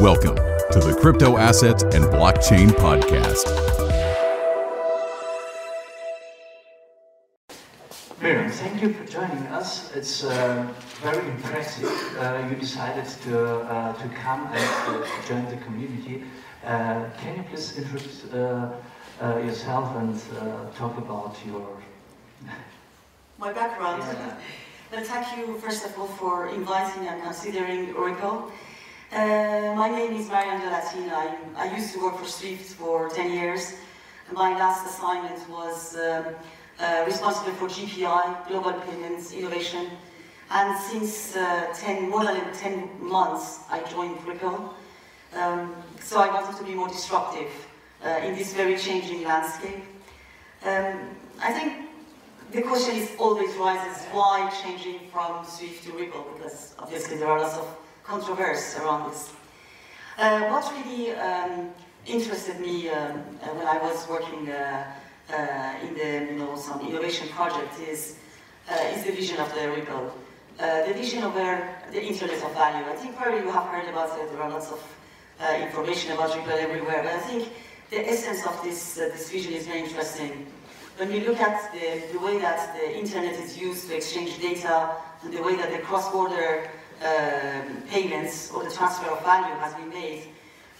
Welcome to the Crypto Assets and Blockchain Podcast. Miriam, thank you for joining us. It's uh, very impressive. Uh, you decided to, uh, to come and uh, join the community. Uh, can you please introduce uh, yourself and talk about your... My background. Yeah. Well, thank you first of all for inviting and considering Ripple. Uh, my name is Marjan Delatinne. I, I, used to work for Swift for 10 years. My last assignment was um, uh, responsible for GPI, Global Payments Innovation. And since uh, 10, more than 10 months, I joined Ripple. Um, so I wanted to be more disruptive uh, in this very changing landscape. Um, I think the question is always rises, why changing from Swift to Ripple? Because obviously there are lots of controversy around this. Uh, what really um, interested me um, uh, when I was working uh, uh, in the, you know, some innovation project is, uh, is the vision of the Ripple. Uh, the vision of where the internet of value. I think probably you have heard about it, there are lots of information about Ripple everywhere, but I think the essence of this, this vision is very interesting when we look at the, the, way that the internet is used to exchange data and the way that the cross-border um, payments or the transfer of value has been made,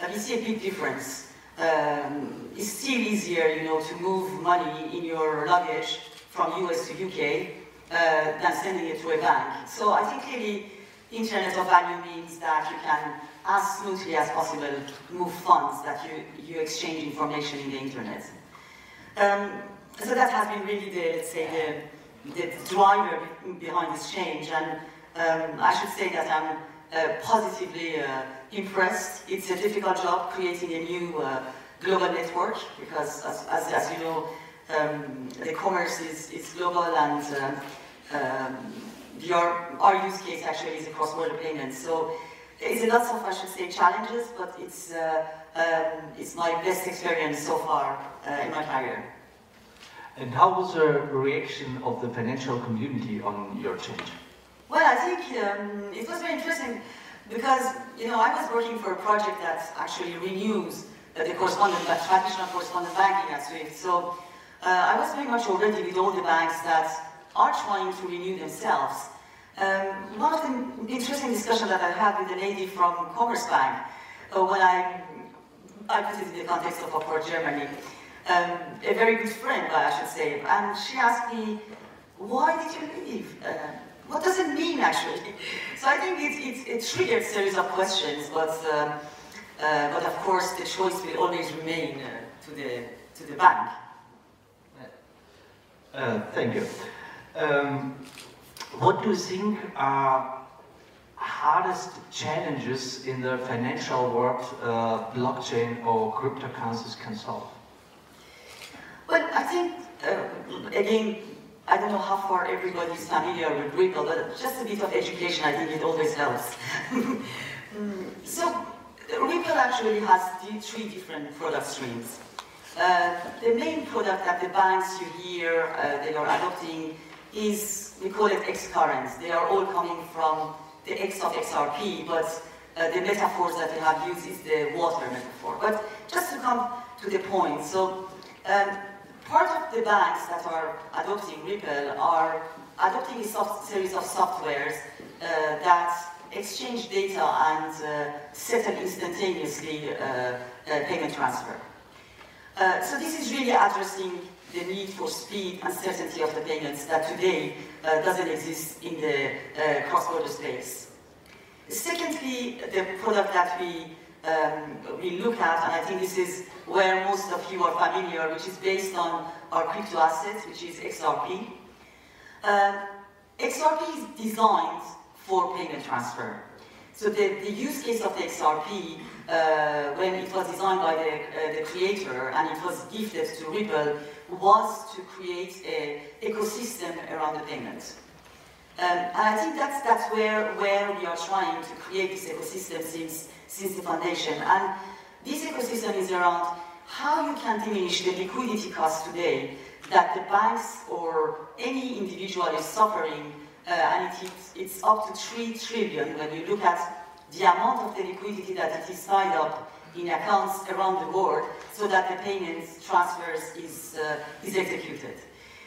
uh, we see a big difference. Um, it's still easier, you know, to move money in your luggage from US to UK uh, than sending it to a bank. So I think clearly internet of value means that you can, as smoothly as possible, move funds that you, you exchange information in the internet. Um, so that has been really the, let's say, the, the driver behind this change. And um, I should say that I'm uh, positively uh, impressed. It's a difficult job creating a new uh, global network because, as, as, as you know, um, the commerce is, is global and uh, um, the, our, our use case actually is cross-border payment. So it's a lot of, I should say, challenges, but it's, uh, um, it's my best experience so far uh, in my career. And how was the reaction of the financial community on your change? Well, I think um, it was very interesting because, you know, I was working for a project that actually renews uh, the correspondent, traditional correspondent banking at SWIFT. So uh, I was very much already with all the banks that are trying to renew themselves. Um, one of the interesting discussions that I had with a lady from Commerzbank uh, when I, I put it in the context of Upward Germany, um, a very good friend, I should say, and she asked me, why did you leave? Uh, what does it mean, actually? So I think it, it, it triggered a series of questions, but, um, uh, but of course the choice will always remain uh, to, the, to the bank. Uh, thank you. Um, what do you think are hardest challenges in the financial world uh, blockchain or cryptocurrencies can solve? Well, I think, uh, again, I don't know how far everybody is familiar with Ripple, but just a bit of education, I think it always helps. so, Ripple actually has three different product streams. Uh, the main product that the banks you hear uh, they are adopting is, we call it X-currents. They are all coming from the X of XRP, but uh, the metaphors that they have used is the water metaphor. But just to come to the point, so um, part of the banks that are adopting Ripple are adopting a soft series of softwares uh, that exchange data and uh, settle instantaneously uh, uh payment transfer. Uh, so this is really addressing the need for speed and certainty of the payments that today uh, doesn't exist in the cross-border space. Secondly, the product that we um, we look at, and I think this is where most of you are familiar, which is based on our crypto assets, which is XRP. Uh, XRP is designed for payment transfer. So the, the use case of the XRP, uh, when it was designed by the, uh, the creator and it was gifted to Ripple, was to create an ecosystem around the payment. Um, and I think that's, that's where, where we are trying to create this ecosystem since since the foundation. And this ecosystem is around how you can diminish the liquidity cost today that the banks or any individual is suffering, uh, and it, it's up to 3 trillion when you look at the amount of the liquidity that it is tied up in accounts around the world so that the payment transfers is, uh, is executed.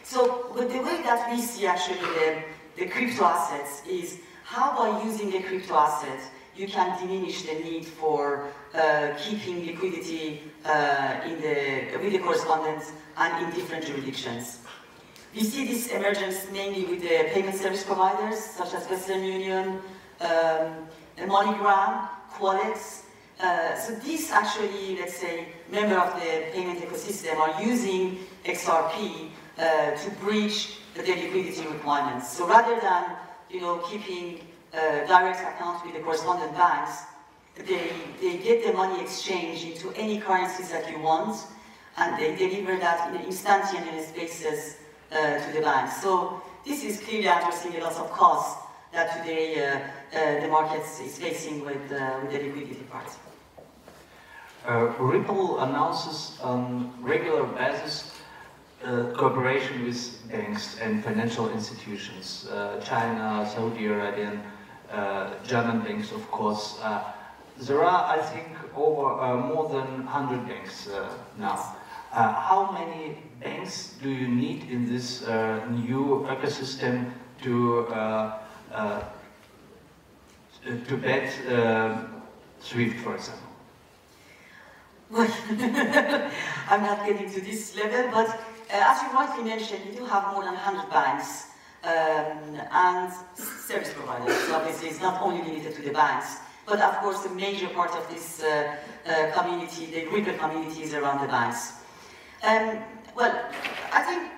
So but the way that we see actually the, the crypto assets is how by using a crypto asset you can diminish the need for uh, keeping liquidity uh, in the, with the correspondents and in different jurisdictions. We see this emergence mainly with the payment service providers such as Western Union, um, MoneyGram. Uh, so these actually, let's say, member of the payment ecosystem are using XRP uh, to breach their liquidity requirements. So rather than, you know, keeping uh, direct accounts with the correspondent banks, they, they get the money exchanged into any currencies that you want, and they deliver that in an instantaneous basis uh, to the banks. So this is clearly addressing a lot of costs that today uh, uh, the market is facing with, with the liquidity part. Uh, Ripple announces on regular basis uh, cooperation with banks and financial institutions, uh, China, Saudi Arabia, German banks, of course. there are, I think, over more than 100 banks now. Uh, how many banks do you need in this uh, new ecosystem to uh, uh to bet uh, Swift, for example? Well, I'm not getting to this level, but uh, as you rightly mentioned, you do have more than 100 banks um, and service providers. So obviously, it's not only limited to the banks, but of course, a major part of this community, the Ripple community, is around the banks. Um, well, I think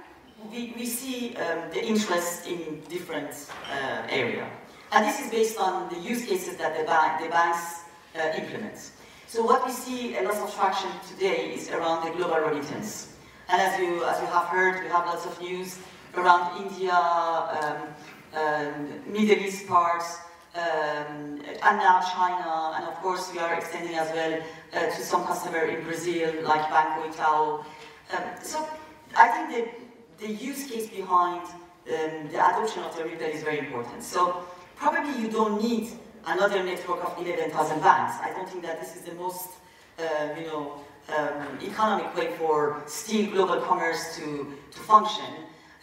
we, we see um, the interest in different uh, area. And this is based on the use cases that the, bank, the banks uh, implement. So what we see a lot of traction today is around the global remittance. And as you, as you have heard, we have lots of news around India, um, um, Middle East parts, um, and now China, and of course we are extending as well uh, to some customer in Brazil, like Banco Itaú, um, so I think the, the use case behind um, the adoption of the Ripple is very important. So probably you don't need another network of 11,000 banks. I don't think that this is the most, uh, you know, um, economic way for still global commerce to, to function.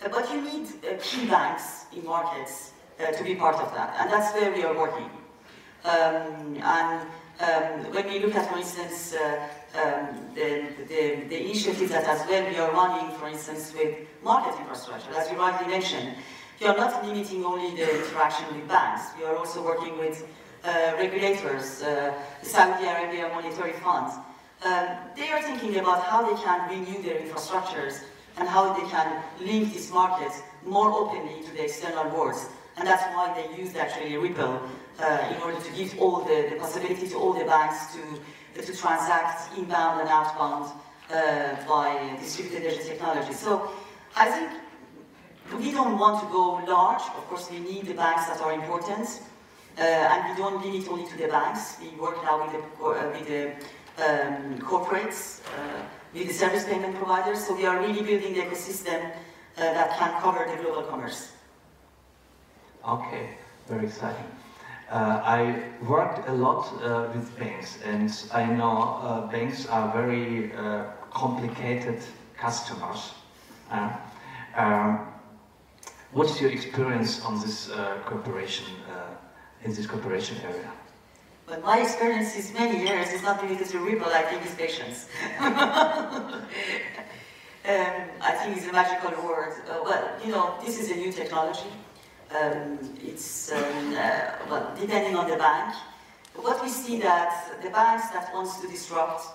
But you need uh, key banks in markets uh, to be part of that, and that's where we are working. Um, and um, when we look at, for instance, uh, um, the, the, the, initiatives that as well we are running, for instance, with market infrastructure, as you rightly mentioned, we are not limiting only the interaction with banks, we are also working with uh, regulators, uh, Saudi Arabia Monetary Fund. Um, they are thinking about how they can renew their infrastructures and how they can link this market more openly to the external worlds. And that's why they used actually Ripple uh, in order to give all the, the possibility to all the banks to to transact inbound and outbound uh, by distributed ledger technology. So I think we don't want to go large. Of course, we need the banks that are important, uh, and we don't limit only to the banks. We work now with the, uh, with the um, corporates, uh, with the service payment providers. So we are really building the ecosystem uh, that can cover the global commerce. Okay, very exciting. Uh, I worked a lot uh, with banks, and I know uh, banks are very uh, complicated customers. Uh, um, what's your experience on this cooperation in this cooperation area? Well, my experience is many years. It's not to Ripple. I think it's patience. um, I think it's a magical word. well, you know, this is a new technology. Um, it's um, uh, well, depending on the bank. What we see that the banks that wants to disrupt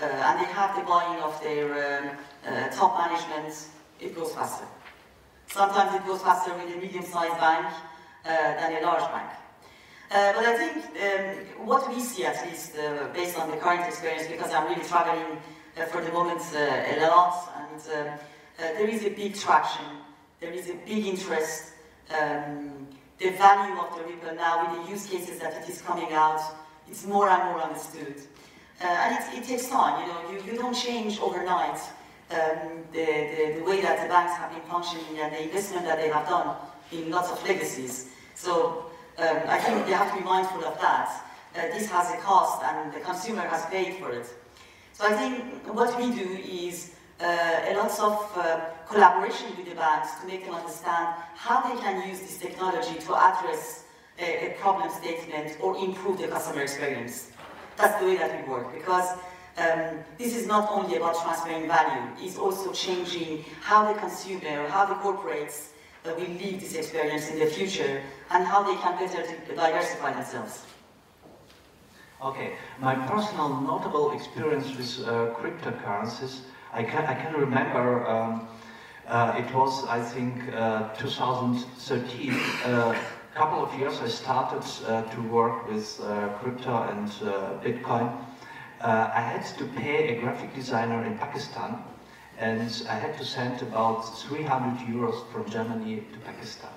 uh, and they have the buy-in of their um, uh, top management, it goes faster. Sometimes it goes faster with a medium-sized bank uh, than a large bank. Uh, but I think um, what we see, at least uh, based on the current experience, because I'm really traveling for the moment a lot, and um, there is a big traction, there is a big interest um, the value of the Ripple now with the use cases that it is coming out, it's more and more understood. Uh, and it, it, takes time, you know, you, you don't change overnight um, the, the, the, way that the banks have been functioning and the investment that they have done in lots of legacies. So um, I think they have to be mindful of that. uh, this has a cost and the consumer has paid for it. So I think what we do is uh, a lot of uh, collaboration with the banks to make them understand how they can use this technology to address a, a problem statement or improve the customer experience. That's the way that we work because um, this is not only about transferring value, it's also changing how the consumer, how the corporates uh, will live this experience in the future and how they can better diversify themselves. Okay, my personal notable experience with uh, cryptocurrencies, I can, I can remember um, uh, it was, I think, uh, 2013. A uh, couple of years I started uh, to work with uh, crypto and Bitcoin. I had to pay a graphic designer in Pakistan and I had to send about 300 euros from Germany to Pakistan.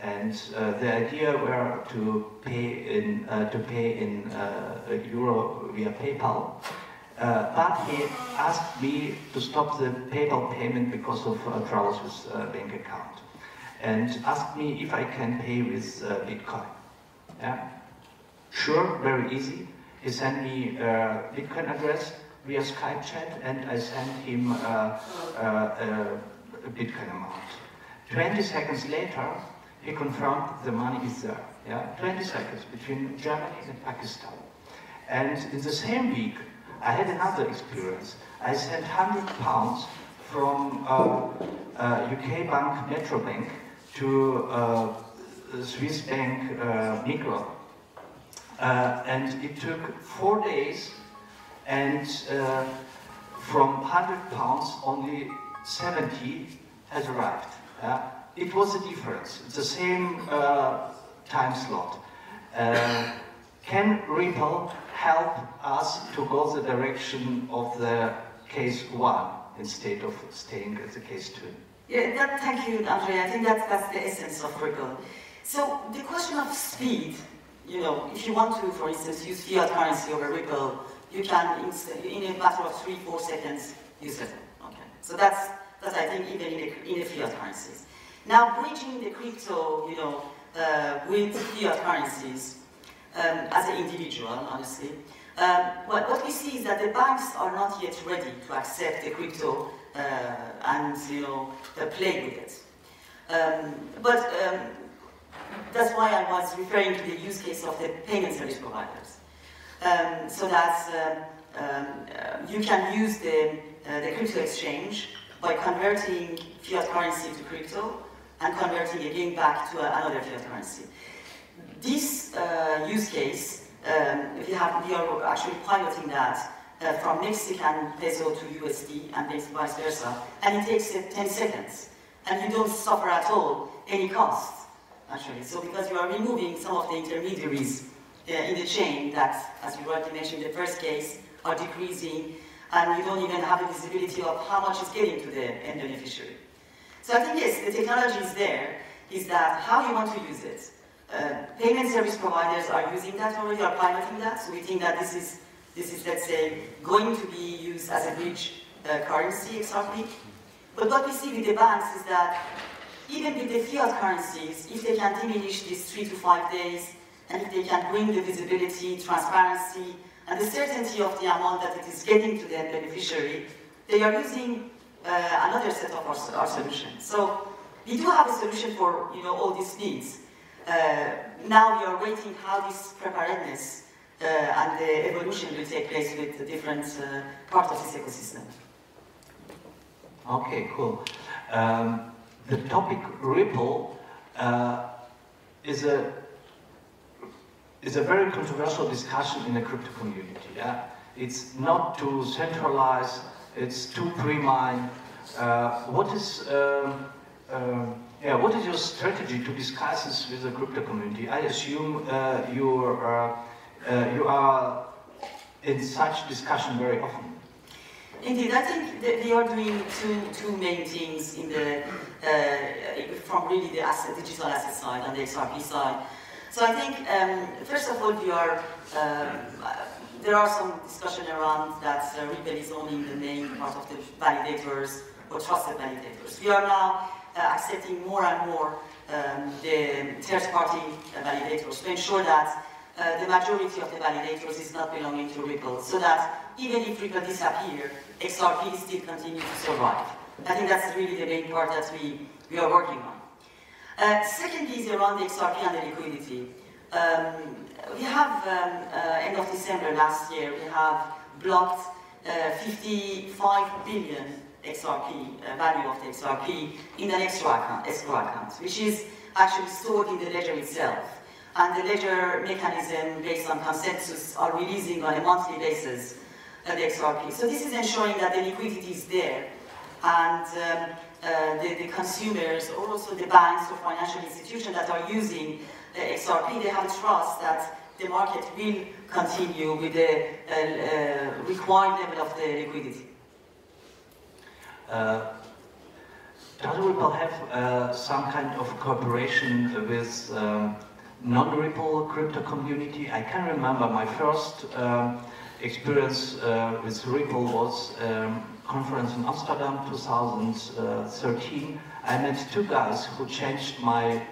And uh, the idea were to pay in uh, to pay in uh, euro via PayPal, uh, but he asked me to stop the PayPal payment because of uh, troubles with uh, bank account, and asked me if I can pay with Bitcoin. Yeah, sure, very easy. He sent me a Bitcoin address via Skype chat, and I sent him a Bitcoin amount. 20 seconds later, he confirmed the money is there. Yeah, 20 seconds between Germany and Pakistan. And in the same week, I had another experience. I sent 100 pounds from uh, uh, UK bank Metro Bank to uh, Swiss bank uh. Uh, and it took four days and uh, from 100 pounds only 70 has arrived. Yeah? it was a difference. It's the same uh, time slot. Uh, can Ripple help us to go the direction of the case one instead of staying at the case two? Yeah, that, thank you, Andrea. I think that's, that's the essence of Ripple. So the question of speed, you know, if you want to, for instance, use fiat currency over Ripple, you can, in a matter of three, four seconds, use it. Okay. So that's, that's I think, even in the, in the fiat currencies. Now bridging the crypto, you know, uh, with fiat currencies um, as an individual, honestly, um, what, what we see is that the banks are not yet ready to accept the crypto uh, and, you know, play with it. Um, but um, that's why I was referring to the use case of the payment service providers. Um, so that um, uh, you can use the, uh, the crypto exchange by converting fiat currency to crypto and converting again back to another fiat currency. This uh, use case, um, we, have, we are actually piloting that uh, from Mexican peso to USD and vice versa, and it takes uh, 10 seconds, and you don't suffer at all any cost, actually. So because you are removing some of the intermediaries uh, in the chain that, as you already mentioned in the first case, are decreasing, and you don't even have a visibility of how much is getting to the end beneficiary. So I think, yes, the technology is there, is that how you want to use it. Uh, payment service providers are using that already, are piloting that, so we think that this is, this is let's say, going to be used as a bridge uh, currency, XRP. But what we see with the banks is that even with the fiat currencies, if they can diminish these three to five days, and if they can bring the visibility, transparency, and the certainty of the amount that it is getting to their beneficiary, they are using uh, another set of our, our solutions. So we do have a solution for you know all these needs. Uh, now we are waiting how this preparedness uh, and the evolution will take place with the different uh, parts of this ecosystem. Okay, cool. Um, the topic Ripple uh, is a is a very controversial discussion in the crypto community. Yeah? It's not to centralize it's too pre-mine. Uh, what is um, um, yeah, what is your strategy to discuss this with the crypto community? I assume uh, you are uh, you are in such discussion very often. Indeed, I think they are doing two, two main things in the, uh, from really the asset, digital asset side and the XRP side. So I think, um, first of all, are um, there are some discussion around that uh, Ripple is owning the main part of the validators or trusted validators. We are now uh, accepting more and more um, the third-party uh, validators to ensure that uh, the majority of the validators is not belonging to Ripple, so that even if Ripple disappear, XRP still continue to survive. I think that's really the main part that we, we are working on. Uh, second is around the XRP and the liquidity. Um, we have, um, uh, end of December last year, we have blocked uh, 55 billion XRP, uh, value of the XRP, in an escrow account, escrow account, which is actually stored in the ledger itself. And the ledger mechanism, based on consensus, are releasing on a monthly basis uh, the XRP. So this is ensuring that the liquidity is there, and um, uh, the, the, consumers, or also the banks or financial institutions that are using the XRP, they have trust that the market will continue with the uh, uh, required level of the liquidity. Uh, does Ripple have uh, some kind of cooperation with um, non-Ripple crypto community? I can remember my first um, experience uh, with Ripple was um, conference in Amsterdam 2013. I met two guys who changed my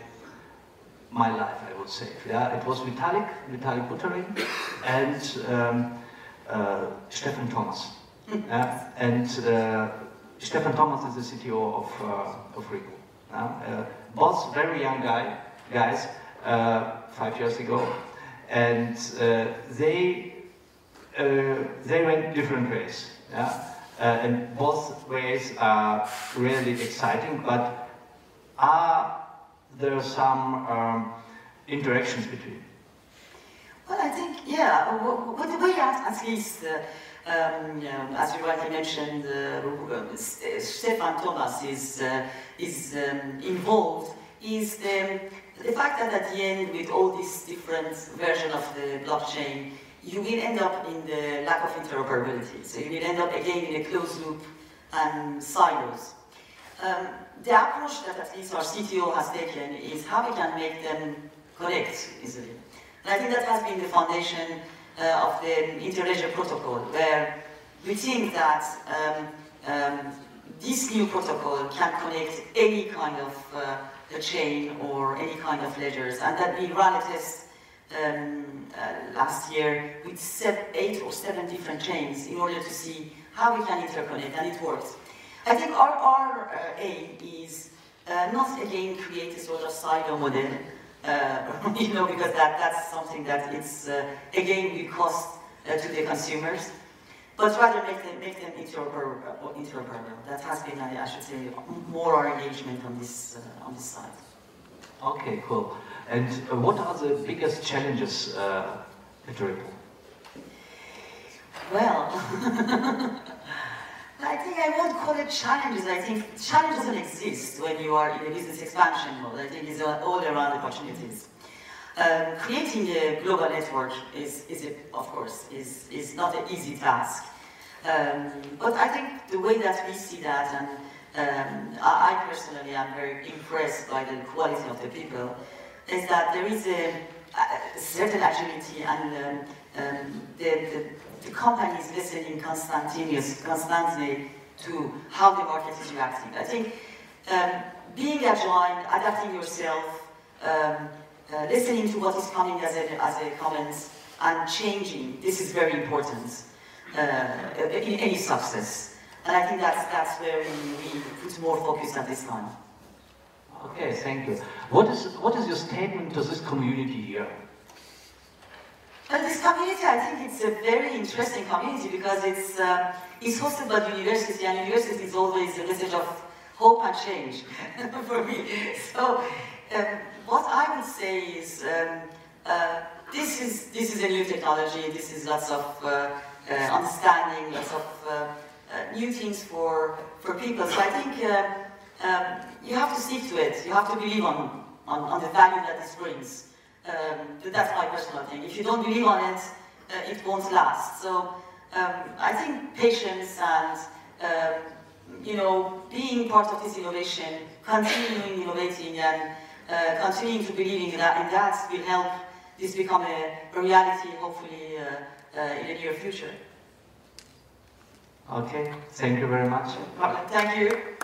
my life, I would say. Yeah, it was Vitalik, Vitalik Buterin, and um, uh, Stefan Thomas. yeah? And uh, Stefan Thomas is the CTO of, uh, of Ripple. Yeah? Uh, both very young guy, guys, uh, five years ago, and uh, they they went different ways. Yeah? And both ways are really exciting, but are there some um, interactions between? Well, I think, yeah, what the way at, least, uh, um, as you rightly mentioned, uh, uh Stefan Thomas is, uh, is um, involved, is the, the fact that at the end, with all these different versions of the blockchain, you will end up in the lack of interoperability. So you will end up again in a closed loop and silos. Um, the approach that at least our CTO has taken is how we can make them connect easily. And I think that has been the foundation uh, of the Interledger protocol, where we think that um, um, this new protocol can connect any kind of uh, chain or any kind of ledgers, and that we ran a test um, uh, last year with set, eight or seven different chains in order to see how we can interconnect, and it works. I think our, our uh, aim is uh, not again create a sort of silo model, uh, you know, because that, that's something that it's uh, again will cost uh, to the consumers, but rather make them, make them interoperable. That has been, I should say, more our engagement on this, on this side. Okay, cool. And what are the biggest challenges at Ripple? Well, I think I won't call it challenges. I think challenge doesn't exist when you are in a business expansion mode. I think it's all around opportunities. Um, creating a global network is, is a, of course, is, is not an easy task. Um, but I think the way that we see that, and um, I, personally am very impressed by the quality of the people, is that there is a, a certain agility and um, um, the, the the company is listening constantly to how the market is reacting. I think um, being agile, adapting yourself, um, uh, listening to what is coming as a, as a comment, and changing, this is very important uh, in any success. And I think that's, that's where we, we put more focus at this time. Okay, thank you. What is, what is your statement to this community here? But this community, I think it's a very interesting community because it's, uh, it's hosted by the university, and university is always a message of hope and change for me. So um, what I would say is um, uh, this is this is a new technology. This is lots of uh, uh understanding, lots of uh, new things for for people. So I think um, you have to stick to it. You have to believe on on, on the value that this brings. Um, that's my personal thing. If you don't believe on it, uh, it won't last. So um, I think patience and um, you know being part of this innovation, continuing innovating and uh, continuing to believe in that, and that will help this become a, a reality, hopefully uh, uh in the near future. Okay, thank you very much. Thank you.